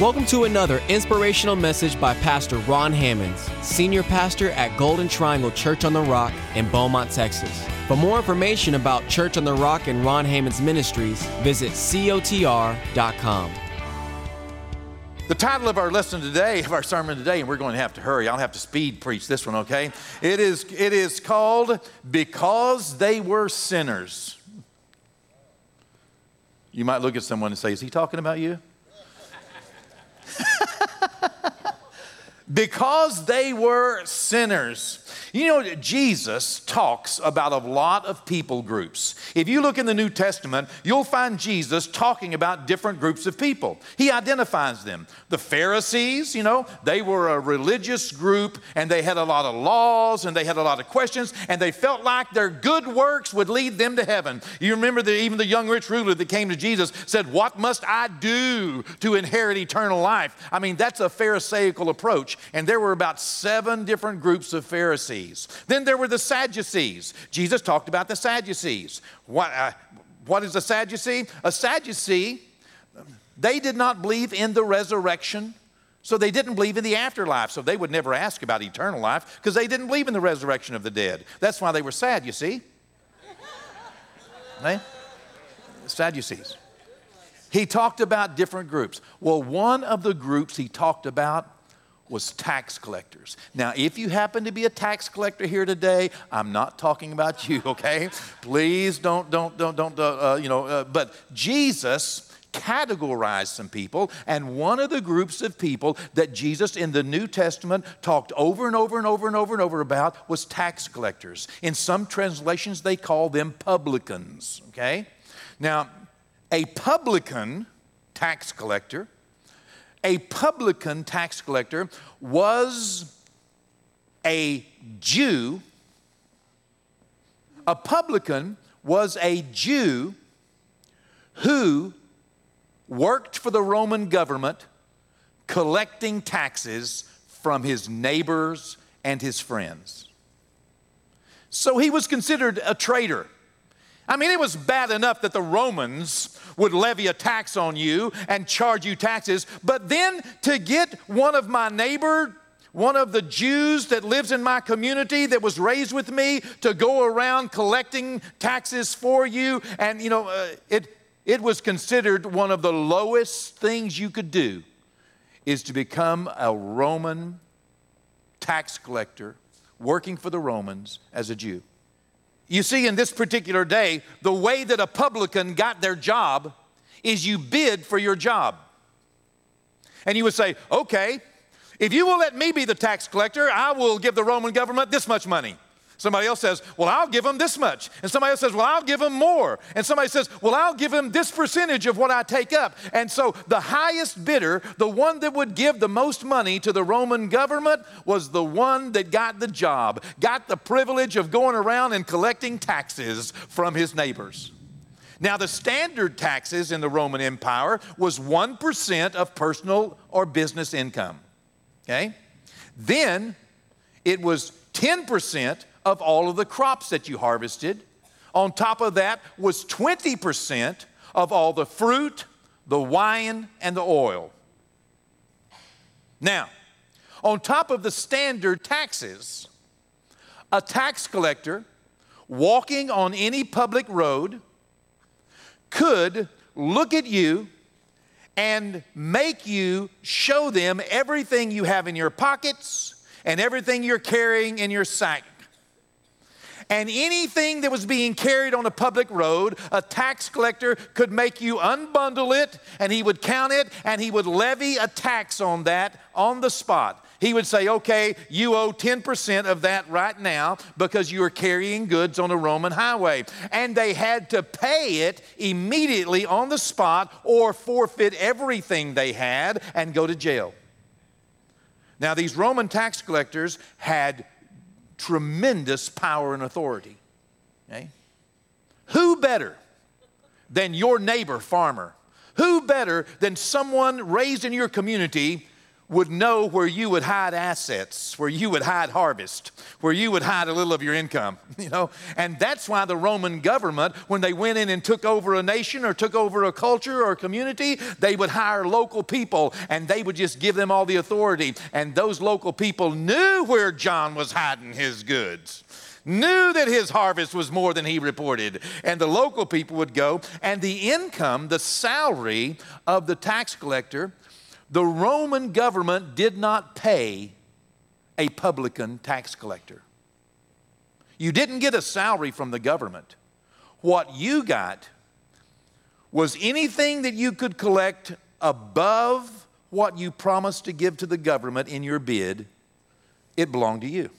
Welcome to another inspirational message by Pastor Ron Hammonds, Senior Pastor at Golden Triangle Church on the Rock in Beaumont, Texas. For more information about Church on the Rock and Ron Hammonds Ministries, visit cotr.com. The title of our lesson today, of our sermon today, and we're going to have to hurry. I'll have to speed preach this one, okay? It is, it is called Because They Were Sinners. You might look at someone and say, Is he talking about you? because they were sinners. You know, Jesus talks about a lot of people groups. If you look in the New Testament, you'll find Jesus talking about different groups of people. He identifies them. The Pharisees, you know, they were a religious group and they had a lot of laws and they had a lot of questions and they felt like their good works would lead them to heaven. You remember that even the young rich ruler that came to Jesus said, What must I do to inherit eternal life? I mean, that's a Pharisaical approach. And there were about seven different groups of Pharisees. Pharisees. Then there were the Sadducees. Jesus talked about the Sadducees. What, uh, what is a Sadducee? A Sadducee, they did not believe in the resurrection. So they didn't believe in the afterlife. So they would never ask about eternal life because they didn't believe in the resurrection of the dead. That's why they were sad, you see. Sadducees. He talked about different groups. Well, one of the groups he talked about was tax collectors. Now, if you happen to be a tax collector here today, I'm not talking about you, okay? Please don't, don't, don't, don't, uh, uh, you know, uh, but Jesus categorized some people, and one of the groups of people that Jesus in the New Testament talked over and over and over and over and over about was tax collectors. In some translations, they call them publicans, okay? Now, a publican tax collector a publican tax collector was a Jew. A publican was a Jew who worked for the Roman government collecting taxes from his neighbors and his friends. So he was considered a traitor. I mean, it was bad enough that the Romans would levy a tax on you and charge you taxes, but then to get one of my neighbor, one of the Jews that lives in my community that was raised with me to go around collecting taxes for you, and you know, uh, it, it was considered one of the lowest things you could do is to become a Roman tax collector working for the Romans as a Jew. You see, in this particular day, the way that a publican got their job is you bid for your job. And you would say, okay, if you will let me be the tax collector, I will give the Roman government this much money. Somebody else says, Well, I'll give them this much. And somebody else says, Well, I'll give them more. And somebody says, Well, I'll give them this percentage of what I take up. And so the highest bidder, the one that would give the most money to the Roman government, was the one that got the job, got the privilege of going around and collecting taxes from his neighbors. Now, the standard taxes in the Roman Empire was 1% of personal or business income. Okay? Then it was 10% of all of the crops that you harvested. On top of that was 20% of all the fruit, the wine, and the oil. Now, on top of the standard taxes, a tax collector walking on any public road could look at you and make you show them everything you have in your pockets and everything you're carrying in your sack and anything that was being carried on a public road, a tax collector could make you unbundle it and he would count it and he would levy a tax on that on the spot. He would say, okay, you owe 10% of that right now because you are carrying goods on a Roman highway. And they had to pay it immediately on the spot or forfeit everything they had and go to jail. Now, these Roman tax collectors had tremendous power and authority. Okay? Who better than your neighbor farmer? Who better than someone raised in your community would know where you would hide assets, where you would hide harvest, where you would hide a little of your income, you know? And that's why the Roman government, when they went in and took over a nation or took over a culture or a community, they would hire local people and they would just give them all the authority. And those local people knew where John was hiding his goods knew that his harvest was more than he reported. And the local people would go, and the income, the salary of the tax collector the Roman government did not pay a publican tax collector. You didn't get a salary from the government. What you got was anything that you could collect above what you promised to give to the government in your bid, it belonged to you.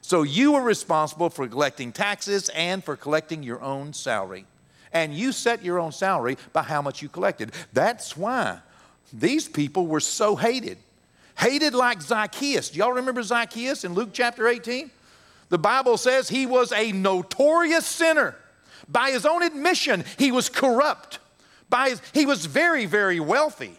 So you were responsible for collecting taxes and for collecting your own salary. And you set your own salary by how much you collected. That's why these people were so hated. Hated like Zacchaeus. Do y'all remember Zacchaeus in Luke chapter 18? The Bible says he was a notorious sinner. By his own admission, he was corrupt. By his, he was very, very wealthy.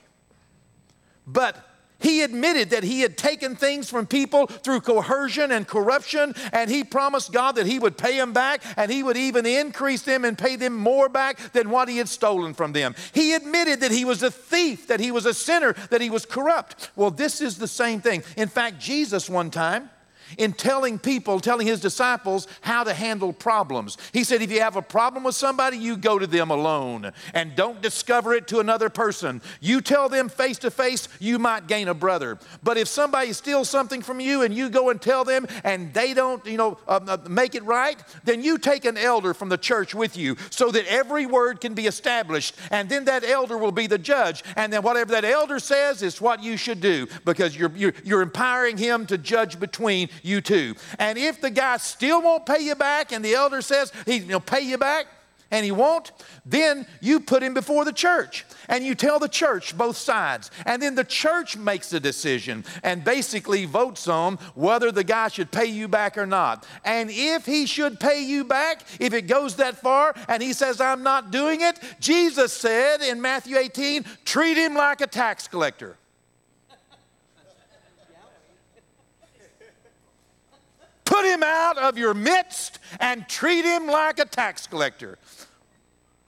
But he admitted that he had taken things from people through coercion and corruption, and he promised God that he would pay them back, and he would even increase them and pay them more back than what he had stolen from them. He admitted that he was a thief, that he was a sinner, that he was corrupt. Well, this is the same thing. In fact, Jesus, one time, in telling people, telling his disciples how to handle problems. He said, if you have a problem with somebody, you go to them alone and don't discover it to another person. You tell them face to face, you might gain a brother. But if somebody steals something from you and you go and tell them and they don't, you know, uh, uh, make it right, then you take an elder from the church with you so that every word can be established. And then that elder will be the judge. And then whatever that elder says is what you should do because you're, you're, you're empowering him to judge between you two. And if the guy still won't pay you back and the elder says he'll pay you back, and he won't, then you put him before the church and you tell the church both sides. And then the church makes a decision and basically votes on whether the guy should pay you back or not. And if he should pay you back, if it goes that far and he says, I'm not doing it, Jesus said in Matthew 18, treat him like a tax collector. Put him out of your midst and treat him like a tax collector.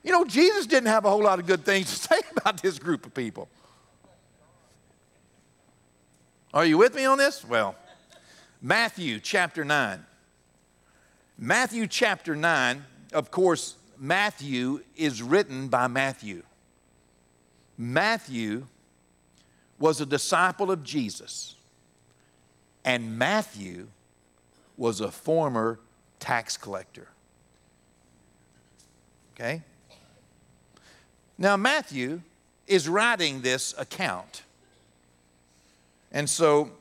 You know, Jesus didn't have a whole lot of good things to say about this group of people. Are you with me on this? Well, Matthew chapter 9. Matthew chapter 9, of course, Matthew is written by Matthew. Matthew was a disciple of Jesus, and Matthew was a former tax collector. Okay? Now, Matthew is writing this account. And so,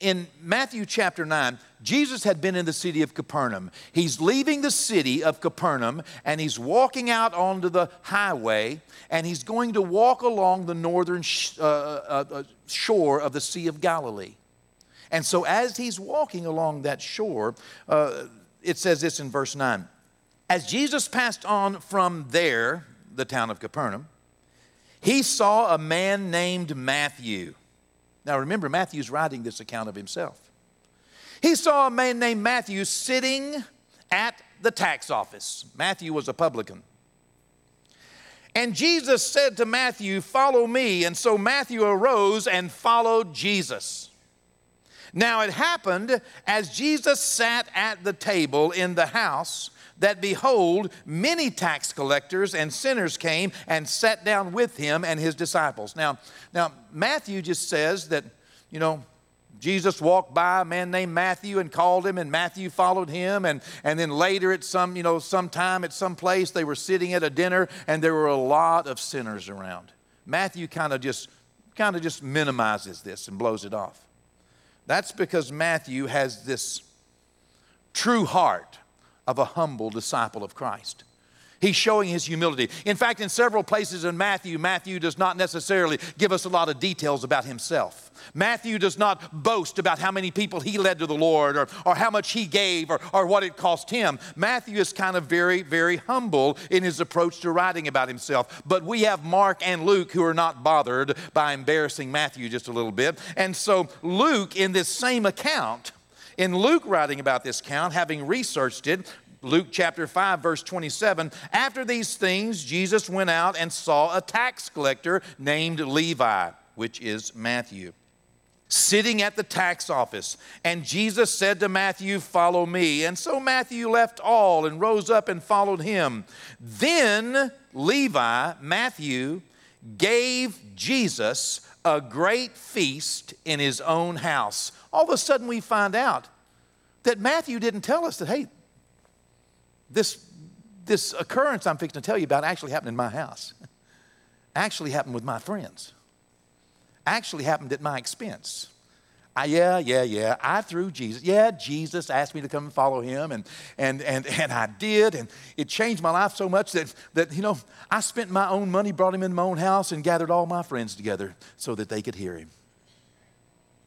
in Matthew chapter 9, Jesus had been in the city of Capernaum. He's leaving the city of Capernaum and he's walking out onto the highway and he's going to walk along the northern sh- uh, uh, uh, shore of the Sea of Galilee. And so, as he's walking along that shore, uh, it says this in verse 9 As Jesus passed on from there, the town of Capernaum, he saw a man named Matthew. Now, remember, Matthew's writing this account of himself. He saw a man named Matthew sitting at the tax office. Matthew was a publican. And Jesus said to Matthew, Follow me. And so Matthew arose and followed Jesus. Now it happened as Jesus sat at the table in the house that behold, many tax collectors and sinners came and sat down with him and his disciples. Now, now Matthew just says that, you know, Jesus walked by a man named Matthew and called him, and Matthew followed him. And, and then later at some, you know, sometime at some place, they were sitting at a dinner and there were a lot of sinners around. Matthew kind of just kind of just minimizes this and blows it off. That's because Matthew has this true heart of a humble disciple of Christ. He's showing his humility. In fact, in several places in Matthew, Matthew does not necessarily give us a lot of details about himself. Matthew does not boast about how many people he led to the Lord or, or how much he gave or, or what it cost him. Matthew is kind of very, very humble in his approach to writing about himself. But we have Mark and Luke who are not bothered by embarrassing Matthew just a little bit. And so, Luke, in this same account, in Luke writing about this count, having researched it, Luke chapter 5, verse 27, after these things, Jesus went out and saw a tax collector named Levi, which is Matthew sitting at the tax office. And Jesus said to Matthew, Follow me. And so Matthew left all and rose up and followed him. Then Levi, Matthew, gave Jesus a great feast in his own house. All of a sudden, we find out that Matthew didn't tell us that, hey, this, this occurrence I'm fixing to tell you about actually happened in my house, actually happened with my friends actually happened at my expense. I, yeah, yeah, yeah. I threw Jesus. Yeah, Jesus asked me to come and follow him, and, and, and, and I did. And it changed my life so much that, that, you know, I spent my own money, brought him in my own house, and gathered all my friends together so that they could hear him.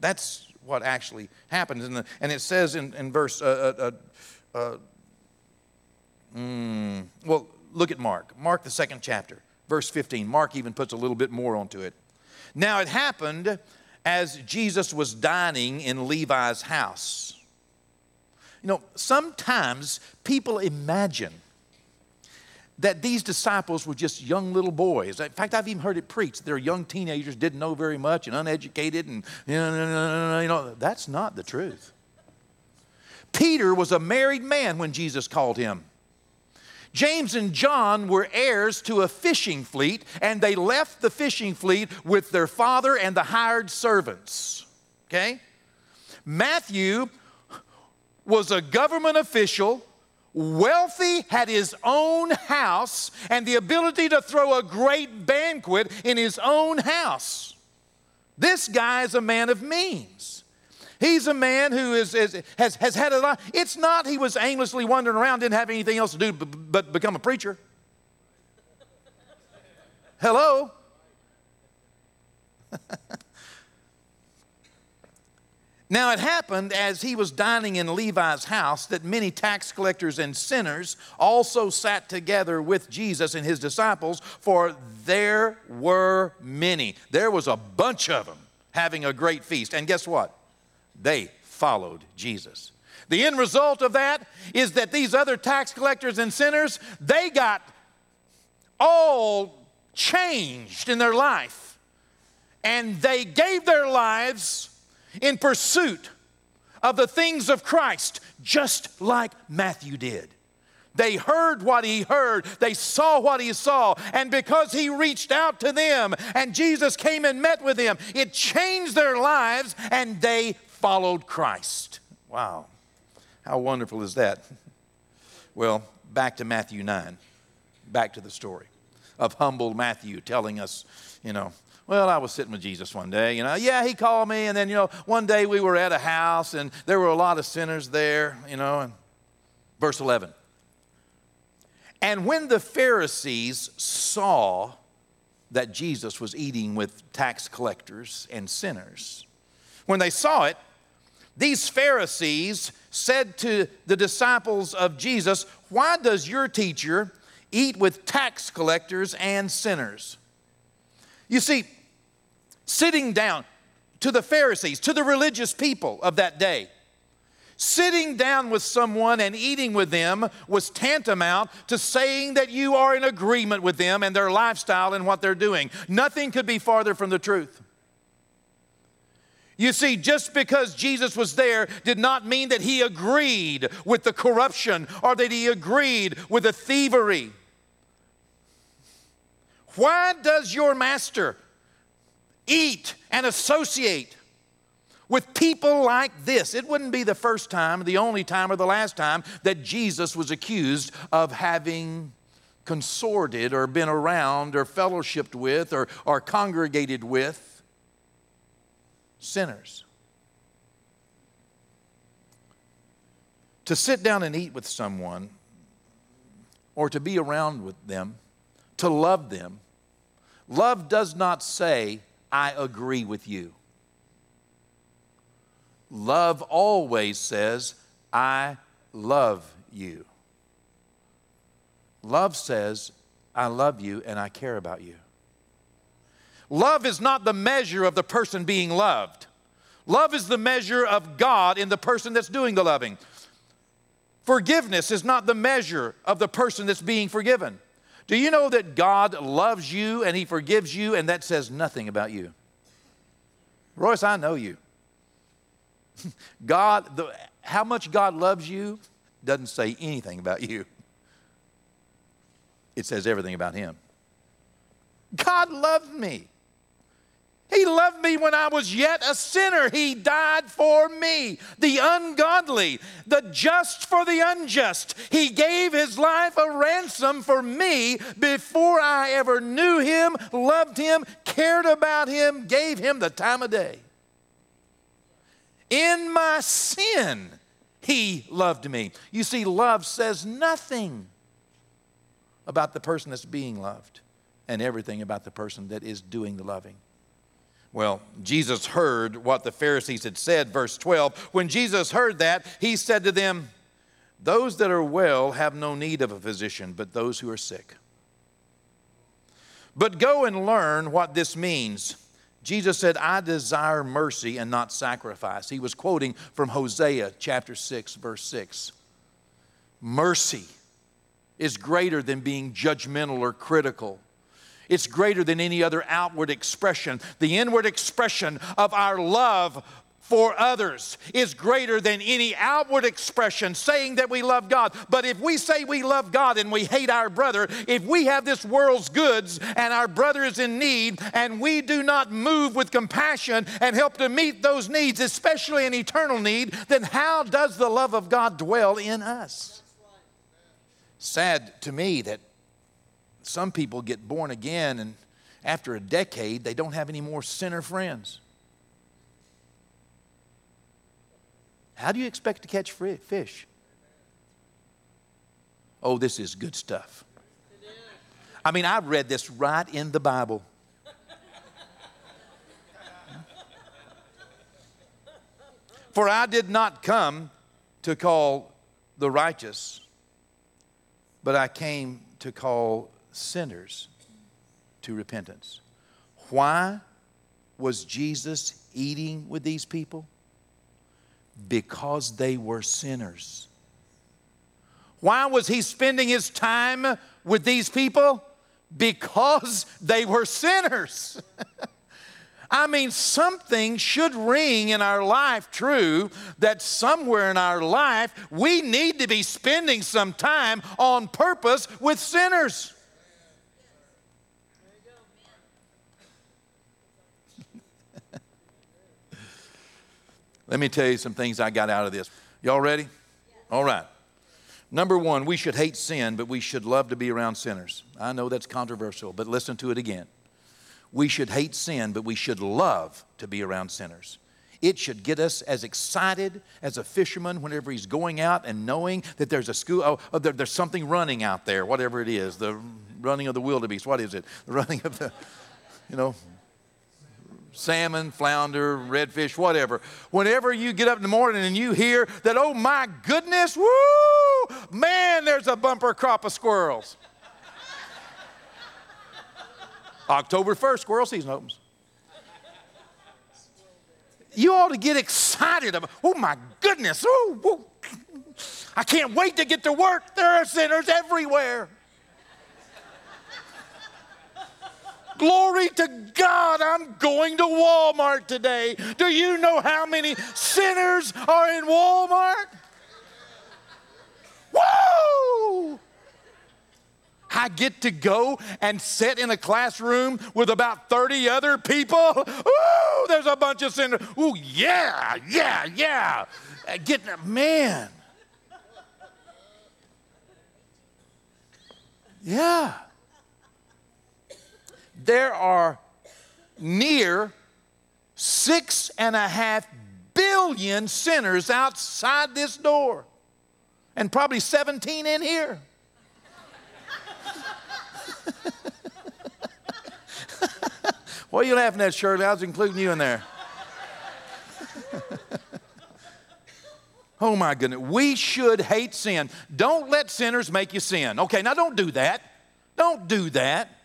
That's what actually happens. And, the, and it says in, in verse, uh, uh, uh, uh mm, well, look at Mark. Mark, the second chapter, verse 15. Mark even puts a little bit more onto it. Now it happened as Jesus was dining in Levi's house. You know, sometimes people imagine that these disciples were just young little boys. In fact, I've even heard it preached. They're young teenagers, didn't know very much, and uneducated, and you know, you know, that's not the truth. Peter was a married man when Jesus called him. James and John were heirs to a fishing fleet, and they left the fishing fleet with their father and the hired servants. Okay? Matthew was a government official, wealthy, had his own house, and the ability to throw a great banquet in his own house. This guy is a man of means. He's a man who is, is, has, has had a life. It's not he was aimlessly wandering around, didn't have anything else to do but become a preacher. Hello? now it happened as he was dining in Levi's house that many tax collectors and sinners also sat together with Jesus and his disciples, for there were many. There was a bunch of them having a great feast. And guess what? They followed Jesus. The end result of that is that these other tax collectors and sinners, they got all changed in their life. And they gave their lives in pursuit of the things of Christ, just like Matthew did. They heard what he heard, they saw what he saw, and because he reached out to them and Jesus came and met with them, it changed their lives and they followed Christ. Wow. How wonderful is that? Well, back to Matthew 9. Back to the story of humble Matthew telling us, you know, well, I was sitting with Jesus one day, you know, yeah, he called me, and then, you know, one day we were at a house and there were a lot of sinners there, you know, and verse 11. And when the Pharisees saw that Jesus was eating with tax collectors and sinners, when they saw it, these Pharisees said to the disciples of Jesus, Why does your teacher eat with tax collectors and sinners? You see, sitting down to the Pharisees, to the religious people of that day, sitting down with someone and eating with them was tantamount to saying that you are in agreement with them and their lifestyle and what they're doing. Nothing could be farther from the truth. You see, just because Jesus was there did not mean that he agreed with the corruption or that he agreed with the thievery. Why does your master eat and associate with people like this? It wouldn't be the first time, the only time, or the last time that Jesus was accused of having consorted or been around or fellowshipped with or, or congregated with sinners. To sit down and eat with someone or to be around with them, to love them, love does not say, I agree with you. Love always says, I love you. Love says, I love you and I care about you. Love is not the measure of the person being loved. Love is the measure of God in the person that's doing the loving. Forgiveness is not the measure of the person that's being forgiven. Do you know that God loves you and He forgives you, and that says nothing about you? Royce, I know you. God, the, how much God loves you doesn't say anything about you, it says everything about Him. God loved me. He loved me when I was yet a sinner. He died for me, the ungodly, the just for the unjust. He gave his life a ransom for me before I ever knew him, loved him, cared about him, gave him the time of day. In my sin, he loved me. You see, love says nothing about the person that's being loved and everything about the person that is doing the loving. Well, Jesus heard what the Pharisees had said, verse 12. When Jesus heard that, he said to them, Those that are well have no need of a physician, but those who are sick. But go and learn what this means. Jesus said, I desire mercy and not sacrifice. He was quoting from Hosea chapter 6, verse 6. Mercy is greater than being judgmental or critical. It's greater than any other outward expression. The inward expression of our love for others is greater than any outward expression saying that we love God. But if we say we love God and we hate our brother, if we have this world's goods and our brother is in need and we do not move with compassion and help to meet those needs, especially an eternal need, then how does the love of God dwell in us? Sad to me that some people get born again and after a decade they don't have any more sinner friends. How do you expect to catch fish? Oh, this is good stuff. I mean, I read this right in the Bible. For I did not come to call the righteous, but I came to call sinners to repentance. Why was Jesus eating with these people? Because they were sinners. Why was he spending his time with these people? Because they were sinners. I mean, something should ring in our life true that somewhere in our life we need to be spending some time on purpose with sinners. Let me tell you some things I got out of this. Y'all ready? All right. Number one, we should hate sin, but we should love to be around sinners. I know that's controversial, but listen to it again. We should hate sin, but we should love to be around sinners. It should get us as excited as a fisherman whenever he's going out and knowing that there's a school, oh, oh there, there's something running out there, whatever it is, the running of the wildebeest. What is it? The running of the, you know, salmon, flounder, redfish, whatever. Whenever you get up in the morning and you hear that, oh my goodness, woo, man, there's a bumper crop of squirrels. October 1st, squirrel season opens. You ought to get excited about, oh my goodness, oh, I can't wait to get to work. There are sinners everywhere. Glory to God, I'm going to Walmart today. Do you know how many sinners are in Walmart? Woo! I get to go and sit in a classroom with about 30 other people. Ooh, there's a bunch of sinners. Ooh, yeah, yeah, yeah. Uh, Getting, a man. Yeah there are near six and a half billion sinners outside this door, and probably 17 in here. what are you laughing at, Shirley? I was including you in there. oh my goodness. We should hate sin. Don't let sinners make you sin. Okay, now don't do that. Don't do that.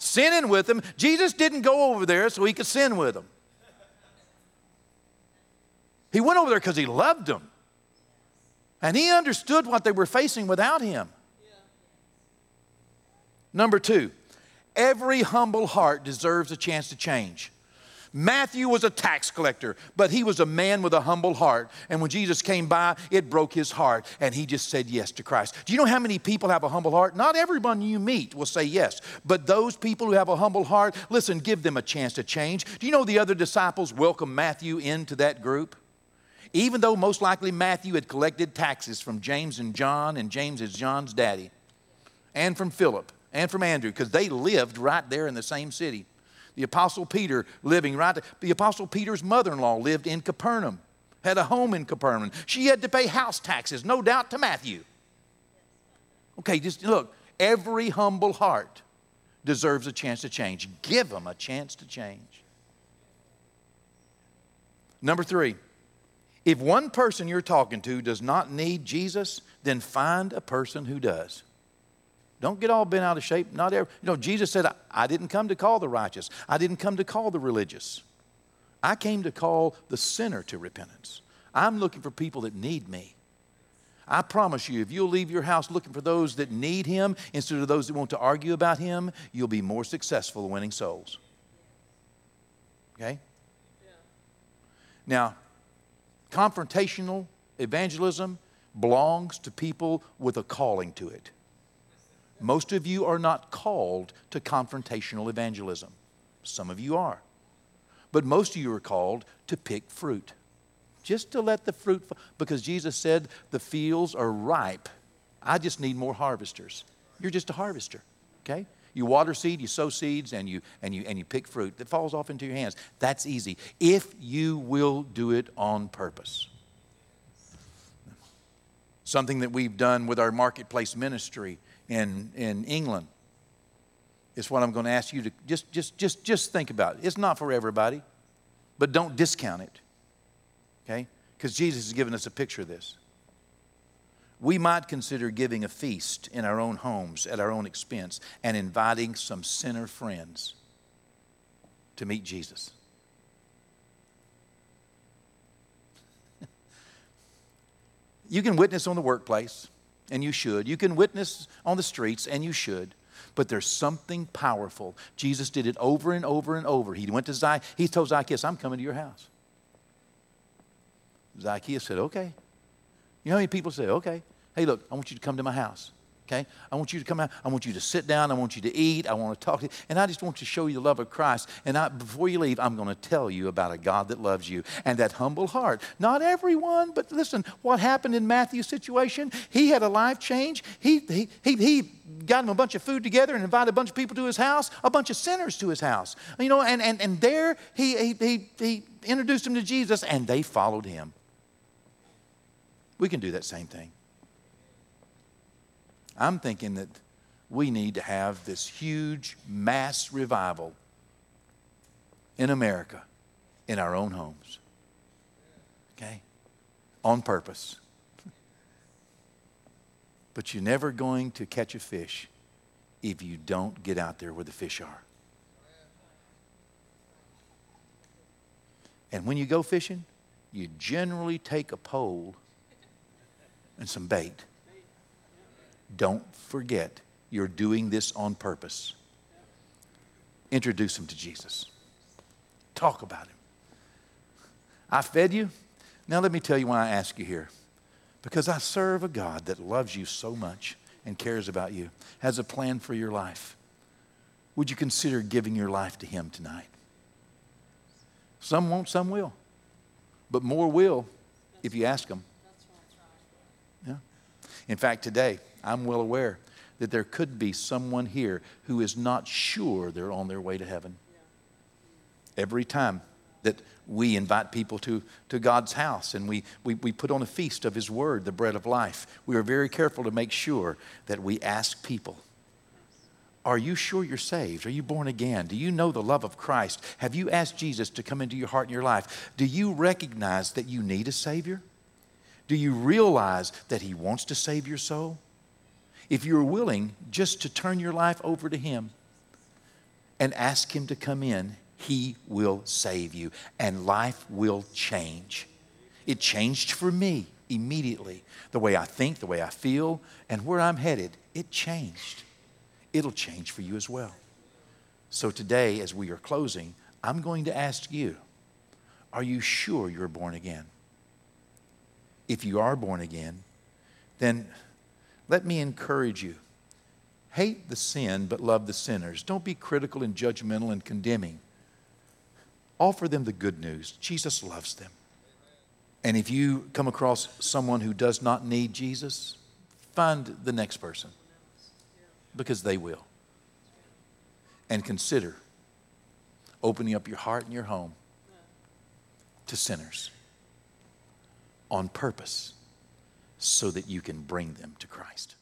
Sinning with them. Jesus didn't go over there so he could sin with them. He went over there because he loved them. And he understood what they were facing without him. Number two, every humble heart deserves a chance to change. Matthew was a tax collector, but he was a man with a humble heart. And when Jesus came by, it broke his heart, and he just said yes to Christ. Do you know how many people have a humble heart? Not everyone you meet will say yes, but those people who have a humble heart, listen, give them a chance to change. Do you know the other disciples welcomed Matthew into that group? Even though most likely Matthew had collected taxes from James and John, and James is John's daddy, and from Philip, and from Andrew, because they lived right there in the same city. The Apostle Peter living right there. The Apostle Peter's mother in law lived in Capernaum, had a home in Capernaum. She had to pay house taxes, no doubt, to Matthew. Okay, just look, every humble heart deserves a chance to change. Give them a chance to change. Number three, if one person you're talking to does not need Jesus, then find a person who does. Don't get all bent out of shape. Not every, you know, Jesus said, I didn't come to call the righteous. I didn't come to call the religious. I came to call the sinner to repentance. I'm looking for people that need me. I promise you, if you'll leave your house looking for those that need Him instead of those that want to argue about Him, you'll be more successful in winning souls. Okay? Yeah. Now, confrontational evangelism belongs to people with a calling to it. Most of you are not called to confrontational evangelism. Some of you are. But most of you are called to pick fruit. Just to let the fruit, because Jesus said the fields are ripe. I just need more harvesters. You're just a harvester, okay? You water seed, you sow seeds, and you, and, you, and you pick fruit that falls off into your hands. That's easy. If you will do it on purpose. Something that we've done with our marketplace ministry in, in England. It's what I'm going to ask you to just, just, just, just think about. It's not for everybody, but don't discount it. Okay? Because Jesus has given us a picture of this. We might consider giving a feast in our own homes at our own expense and inviting some sinner friends to meet Jesus. you can witness on the workplace and you should. You can witness on the streets, and you should. But there's something powerful. Jesus did it over and over and over. He went to Zacchaeus. He told Zacchaeus, I'm coming to your house. Zacchaeus said, Okay. You know how many people say, Okay, hey, look, I want you to come to my house okay? I want you to come out. I want you to sit down. I want you to eat. I want to talk to you. And I just want to show you the love of Christ. And I, before you leave, I'm going to tell you about a God that loves you and that humble heart. Not everyone, but listen, what happened in Matthew's situation? He had a life change. He, he, he, he got him a bunch of food together and invited a bunch of people to his house, a bunch of sinners to his house. You know, and, and, and there he, he, he, he introduced them to Jesus and they followed him. We can do that same thing. I'm thinking that we need to have this huge mass revival in America in our own homes. Okay? On purpose. But you're never going to catch a fish if you don't get out there where the fish are. And when you go fishing, you generally take a pole and some bait. Don't forget, you're doing this on purpose. Introduce them to Jesus. Talk about him. I fed you. Now, let me tell you why I ask you here. Because I serve a God that loves you so much and cares about you, has a plan for your life. Would you consider giving your life to Him tonight? Some won't, some will. But more will if you ask them. Yeah. In fact, today, I'm well aware that there could be someone here who is not sure they're on their way to heaven. Every time that we invite people to, to God's house and we, we, we put on a feast of His Word, the bread of life, we are very careful to make sure that we ask people Are you sure you're saved? Are you born again? Do you know the love of Christ? Have you asked Jesus to come into your heart and your life? Do you recognize that you need a Savior? Do you realize that He wants to save your soul? If you're willing just to turn your life over to Him and ask Him to come in, He will save you and life will change. It changed for me immediately. The way I think, the way I feel, and where I'm headed, it changed it'll change for you as well. So today, as we are closing, I'm going to ask you Are you sure you're born again? If you are born again, then let me encourage you. Hate the sin, but love the sinners. Don't be critical and judgmental and condemning. Offer them the good news. Jesus loves them. And if you come across someone who does not need Jesus, find the next person because they will. And consider opening up your heart and your home to sinners on purpose so that you can bring them to Christ.